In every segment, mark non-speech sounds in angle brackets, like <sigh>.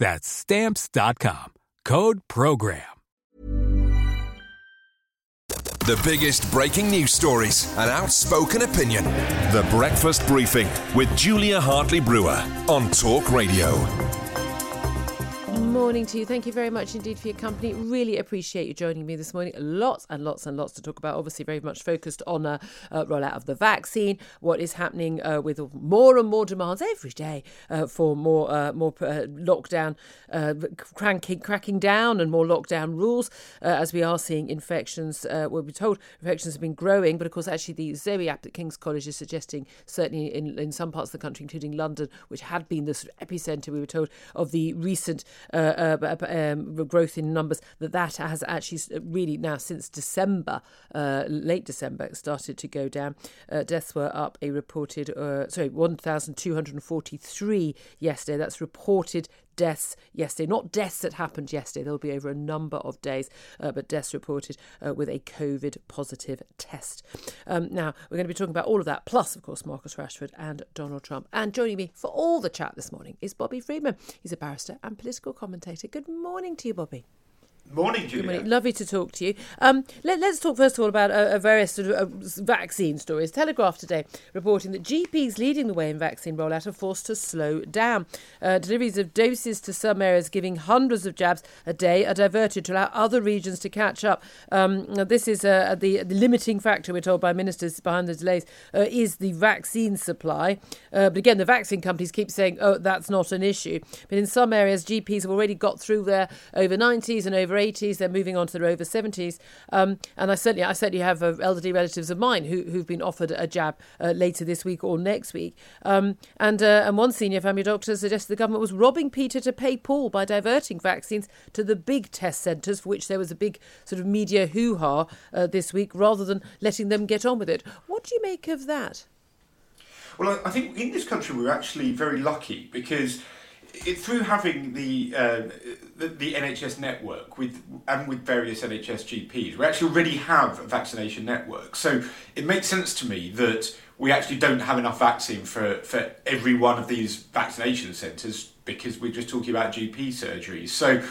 That's Stamps.com. Code PROGRAM. The biggest breaking news stories and outspoken opinion. The Breakfast Briefing with Julia Hartley Brewer on Talk Radio morning to you. Thank you very much indeed for your company. Really appreciate you joining me this morning. Lots and lots and lots to talk about. Obviously, very much focused on a uh, uh, rollout of the vaccine, what is happening uh, with more and more demands every day uh, for more uh, more uh, lockdown, cranking, cracking down, and more lockdown rules. as we are seeing infections, we'll be told infections have been growing, but of course, actually, the Zoe app at King's College is suggesting, certainly in, in some parts of the country, including London, which had been the sort of epicentre, we were told, of the recent uh, uh, um, growth in numbers, that that has actually really now since December, uh, late December, started to go down. Uh, deaths were up a reported, uh, sorry, 1,243 yesterday. That's reported deaths yesterday. Not deaths that happened yesterday, there'll be over a number of days, uh, but deaths reported uh, with a COVID positive test. Um, now, we're going to be talking about all of that, plus, of course, Marcus Rashford and Donald Trump. And joining me for all the chat this morning is Bobby Friedman. He's a barrister and political commentator. Good morning to you, Bobby. Morning, Julia. Good morning. Lovely to talk to you. Um, let, us talk first of all about uh, various sort of uh, vaccine stories. Telegraph today reporting that GPs leading the way in vaccine rollout are forced to slow down. Uh, deliveries of doses to some areas, giving hundreds of jabs a day, are diverted to allow other regions to catch up. Um, this is uh, the, the, limiting factor, we're told by ministers behind the delays, uh, is the vaccine supply. Uh, but again, the vaccine companies keep saying, oh, that's not an issue. But in some areas, GPs have already got through their over 90s and over 80s. They're moving on to their over 70s. Um, and I certainly, I certainly have uh, elderly relatives of mine who, who've been offered a jab uh, later this week or next week. Um, and, uh, and one senior family doctor suggested the government was robbing Peter to pay Paul by diverting vaccines to the big test centres, for which there was a big sort of media hoo ha uh, this week, rather than letting them get on with it. What do you make of that? Well, I think in this country we're actually very lucky because it, through having the, uh, the, the NHS network with and with various NHS GPs, we actually already have a vaccination network. So it makes sense to me that we actually don't have enough vaccine for, for every one of these vaccination centres because we're just talking about GP surgeries. So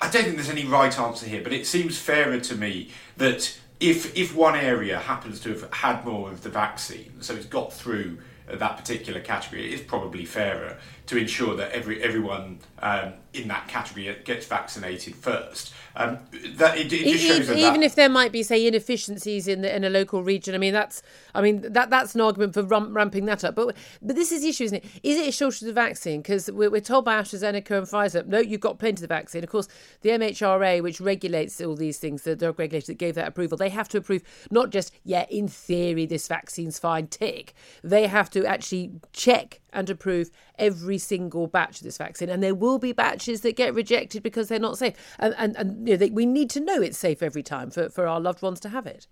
I don't think there's any right answer here, but it seems fairer to me that if if one area happens to have had more of the vaccine, so it's got through that particular category, it is probably fairer to ensure that every everyone um, in that category gets vaccinated first. Um, that it, it just shows even, that, even if there might be say inefficiencies in the, in a local region. I mean that's I mean that that's an argument for ramping that up. But but this is the issue, isn't it? Is it a shortage of vaccine? Because we're, we're, told by AstraZeneca and Pfizer, no, you've got plenty of the vaccine. Of course, the MHRA, which regulates all these things, the drug regulator that gave that approval, they have to approve not just yeah, in theory this vaccine's fine, tick. They have to actually check and approve every single batch of this vaccine. And there will be batches that get rejected because they're not safe. And, and, and you know, they, we need to know it's safe every time for, for our loved ones to have it.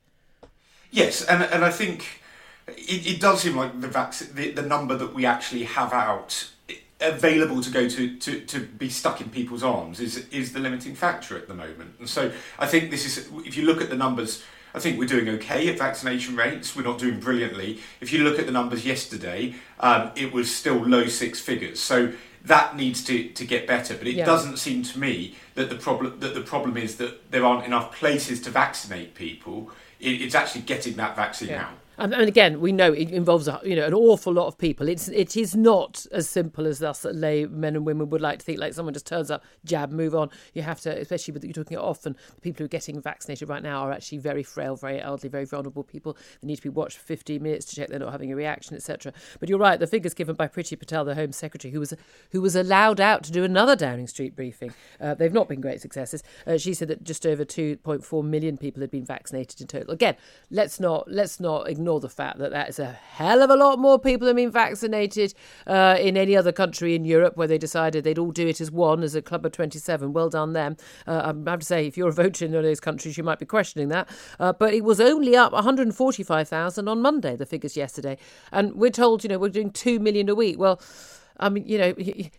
Yes, and, and I think it, it does seem like the, vaccine, the, the number that we actually have out eh, available to go to, to, to be stuck in people's arms is is the limiting factor at the moment. And so I think this is if you look at the numbers. I think we're doing okay at vaccination rates. We're not doing brilliantly. If you look at the numbers yesterday, um, it was still low six figures. So that needs to, to get better. But it yeah. doesn't seem to me that the problem that the problem is that there aren't enough places to vaccinate people. It, it's actually getting that vaccine yeah. out. And, again, we know it involves you know an awful lot of people. It's it is not as simple as us lay men and women would like to think. Like someone just turns up, jab, move on. You have to, especially with you're talking often the people who are getting vaccinated right now are actually very frail, very elderly, very vulnerable people. They need to be watched for 15 minutes to check they're not having a reaction, etc. But you're right. The figures given by Priti Patel, the Home Secretary, who was who was allowed out to do another Downing Street briefing, uh, they've not been great successes. Uh, she said that just over 2.4 million people had been vaccinated in total. Again, let's not let's not ignore the fact that that is a hell of a lot more people have been vaccinated uh, in any other country in Europe where they decided they'd all do it as one, as a club of 27. Well done, them. Uh, I have to say, if you're a voter in one of those countries, you might be questioning that. Uh, but it was only up 145,000 on Monday, the figures yesterday. And we're told, you know, we're doing 2 million a week. Well, I mean, you know,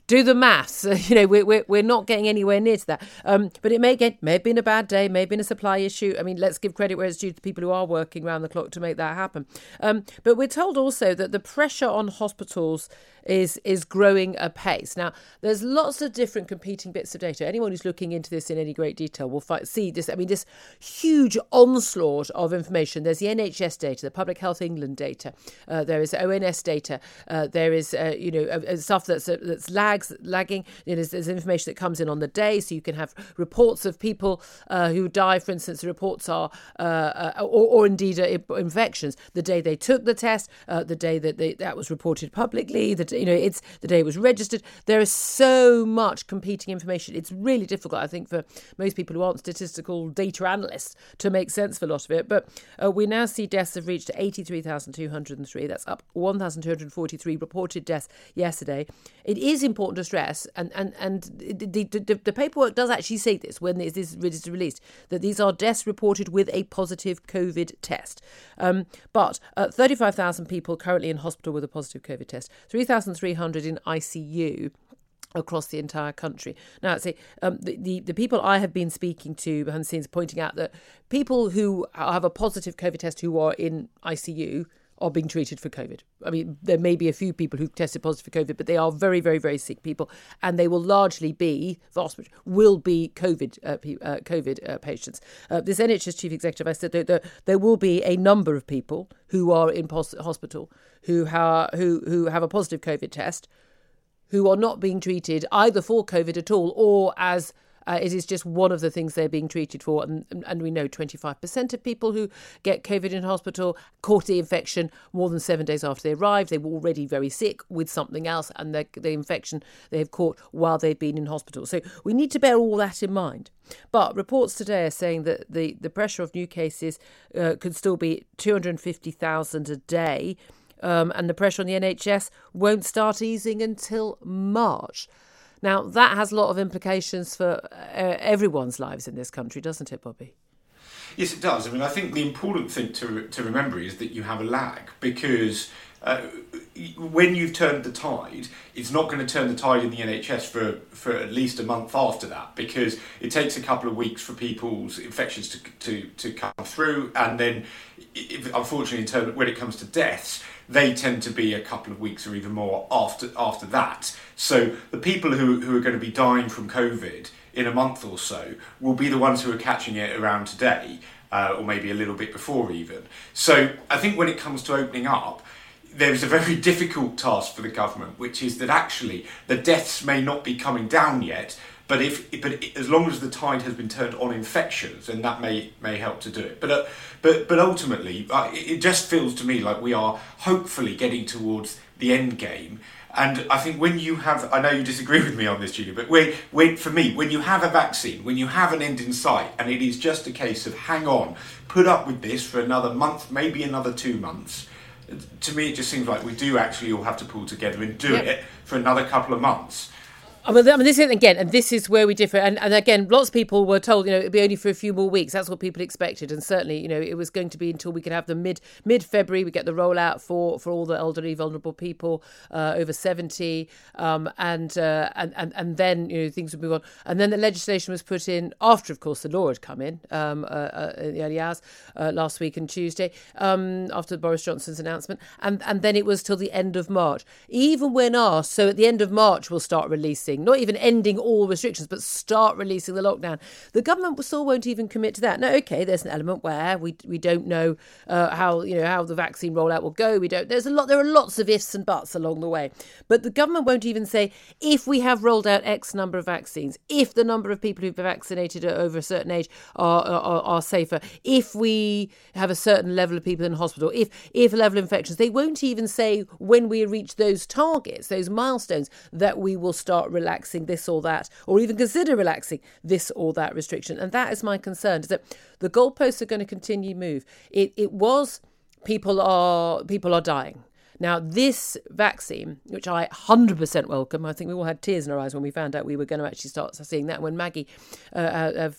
do the maths. <laughs> You know, we're, we're, we're not getting anywhere near to that. Um, but it may get may have been a bad day, may have been a supply issue. I mean, let's give credit where it's due to people who are working around the clock to make that happen. Um, but we're told also that the pressure on hospitals is is growing apace. Now, there's lots of different competing bits of data. Anyone who's looking into this in any great detail will see this. I mean, this huge onslaught of information. There's the NHS data, the Public Health England data. Uh, there is ONS data. Uh, there is uh, you know uh, uh, stuff that's uh, that's lags lagging. You know, there's, there's, information that comes in on the day, so you can have reports of people who die. For instance, the reports are or, or, indeed infections the day they took the test, the day that they, that was reported publicly, the you know, it's the day it was registered. There is so much competing information. It's really difficult, I think, for most people who aren't statistical data analysts to make sense of a lot of it. But uh, we now see deaths have reached 83,203. That's up 1,243 reported deaths yesterday. It is important to stress, and, and, and the, the, the paperwork does actually say this when this is released, that these are deaths reported with a positive COVID test. Um, but uh, 35,000 people currently in hospital with a positive COVID test, 3,300 in ICU across the entire country. Now, see, um, the, the, the people I have been speaking to behind the scenes pointing out that people who have a positive COVID test who are in ICU are being treated for COVID. I mean, there may be a few people who tested positive for COVID, but they are very, very, very sick people, and they will largely be vast will be COVID uh, uh, COVID uh, patients. Uh, this NHS chief executive, I said there, there will be a number of people who are in pos- hospital who who who have a positive COVID test, who are not being treated either for COVID at all or as uh, it is just one of the things they're being treated for. And, and we know 25% of people who get COVID in hospital caught the infection more than seven days after they arrived. They were already very sick with something else, and the, the infection they have caught while they've been in hospital. So we need to bear all that in mind. But reports today are saying that the, the pressure of new cases uh, could still be 250,000 a day. Um, and the pressure on the NHS won't start easing until March. Now, that has a lot of implications for uh, everyone's lives in this country, doesn't it, Bobby? Yes, it does. I mean, I think the important thing to, to remember is that you have a lag because uh, when you've turned the tide, it's not going to turn the tide in the NHS for, for at least a month after that because it takes a couple of weeks for people's infections to, to, to come through. And then, if, unfortunately, in terms, when it comes to deaths, they tend to be a couple of weeks or even more after after that. So the people who, who are going to be dying from COVID in a month or so will be the ones who are catching it around today, uh, or maybe a little bit before even. So I think when it comes to opening up, there's a very <laughs> difficult task for the government, which is that actually the deaths may not be coming down yet, but if but as long as the tide has been turned on infections, then that may may help to do it. But uh, but but ultimately, uh, it just feels to me like we are hopefully getting towards the end game. And I think when you have, I know you disagree with me on this, Julia, but when, when, for me, when you have a vaccine, when you have an end in sight, and it is just a case of hang on, put up with this for another month, maybe another two months, to me it just seems like we do actually all have to pull together and do yep. it for another couple of months I mean, this is again, and this is where we differ. And, and again, lots of people were told, you know, it'd be only for a few more weeks. That's what people expected, and certainly, you know, it was going to be until we could have the mid mid February. We get the rollout for for all the elderly, vulnerable people uh, over seventy, um, and, uh, and and and then you know things would move on. And then the legislation was put in after, of course, the law had come in um, uh, uh in the early hours uh, last week and Tuesday um, after Boris Johnson's announcement, and and then it was till the end of March. Even when asked, so at the end of March we'll start releasing releasing, not even ending all restrictions, but start releasing the lockdown. The government still won't even commit to that. Now, okay, there's an element where we we don't know uh, how you know how the vaccine rollout will go. We don't. There's a lot. There are lots of ifs and buts along the way. But the government won't even say if we have rolled out X number of vaccines, if the number of people who've been vaccinated over a certain age are, are, are safer, if we have a certain level of people in hospital, if if level of infections, they won't even say when we reach those targets, those milestones, that we will start relaxing this or that, or even consider relaxing this or that restriction. And that is my concern: is that the goalposts are going to continue move. It it was people are people are dying. Now, this vaccine, which I 100% welcome, I think we all had tears in our eyes when we found out we were going to actually start seeing that. When Maggie, uh, uh,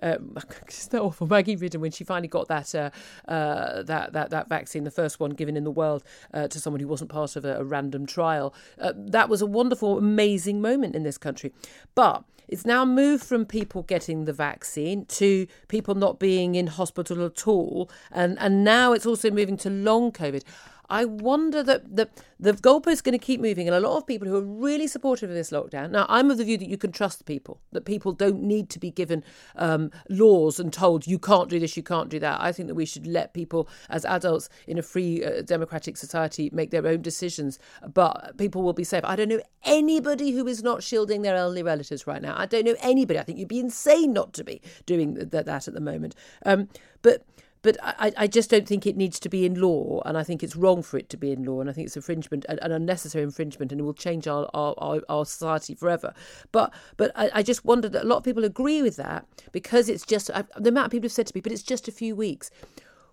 uh, <laughs> it's not awful, Maggie Ridden, when she finally got that, uh, uh, that, that, that vaccine, the first one given in the world uh, to someone who wasn't part of a, a random trial, that was a wonderful, amazing moment in this country. But it's now moved from people getting the vaccine to people not being in hospital at all. And, and now it's also moving to long COVID. I wonder that the the goalpost is going to keep moving, and a lot of people who are really supportive of this lockdown. Now, I'm of the view that you can trust people, that people don't need to be given um, laws and told you can't do this, you can't do that. I think that we should let people, as adults in a free uh, democratic society, make their own decisions. But people will be safe. I don't know anybody who is not shielding their elderly relatives right now. I don't know anybody. I think you'd be insane not to be doing that, that at the moment. Um, but but I, I just don't think it needs to be in law, and I think it's wrong for it to be in law, and I think it's infringement, an, unnecessary infringement, and it will change our, our, our, society forever. But but I, I, just wonder that a lot of people agree with that because it's just I, the amount of people have said to me, but it's just a few weeks.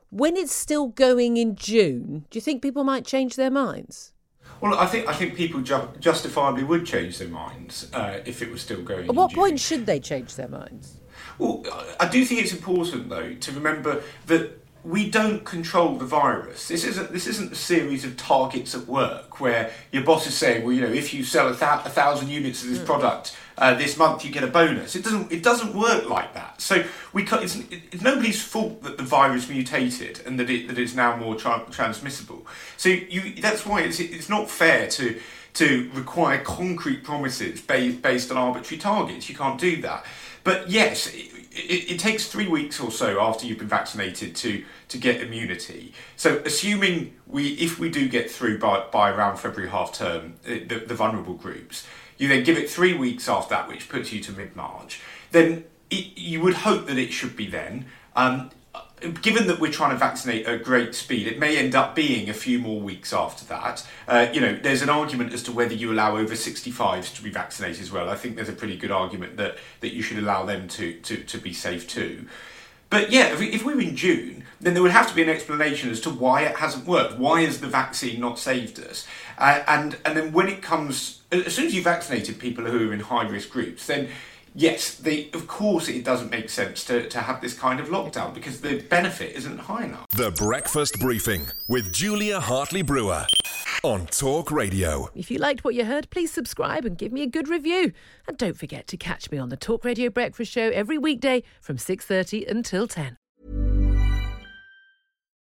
When it's still going in June, do you think people might change their minds? Well, I think I think people ju- justifiably would change their minds uh, if it was still going. At what point should they change their minds? Well, I do think it's important though to remember that we don't control the virus. This isn't this isn't a series of targets at work where your boss is saying, well, you know, if you sell a, th- a thousand units of this mm. product uh, this month, you get a bonus. It doesn't it doesn't work like that. So we it's, it's nobody's fault that the virus mutated and that it that it's now more tra- transmissible. So you that's why it's it's not fair to to require concrete promises based based on arbitrary targets. You can't do that. But yes, it, it, takes three weeks or so after you've been vaccinated to to get immunity. So, assuming we, if we do get through by, by around February half term, uh, the, the vulnerable groups, you then give it three weeks after that, which puts you to mid March. Then it, you would hope that it should be then. Um, given that we're trying to vaccinate at great speed, it may end up being a few more weeks after that. Uh, you know, there's an argument as to whether you allow over 65s to be vaccinated as well. I think there's a pretty good argument that, that you should allow them to, to, to be safe too. But yeah, if, we, if we're in June, then there would have to be an explanation as to why it hasn't worked. Why has the vaccine not saved us? Uh, and and then when it comes, as soon as you vaccinated people who are in high risk groups, then yes, the, of course it doesn't make sense to, to have this kind of lockdown because the benefit isn't high enough. The Breakfast Briefing with Julia Hartley Brewer on Talk Radio. If you liked what you heard, please subscribe and give me a good review. And don't forget to catch me on the Talk Radio Breakfast Show every weekday from 6:30 until 10.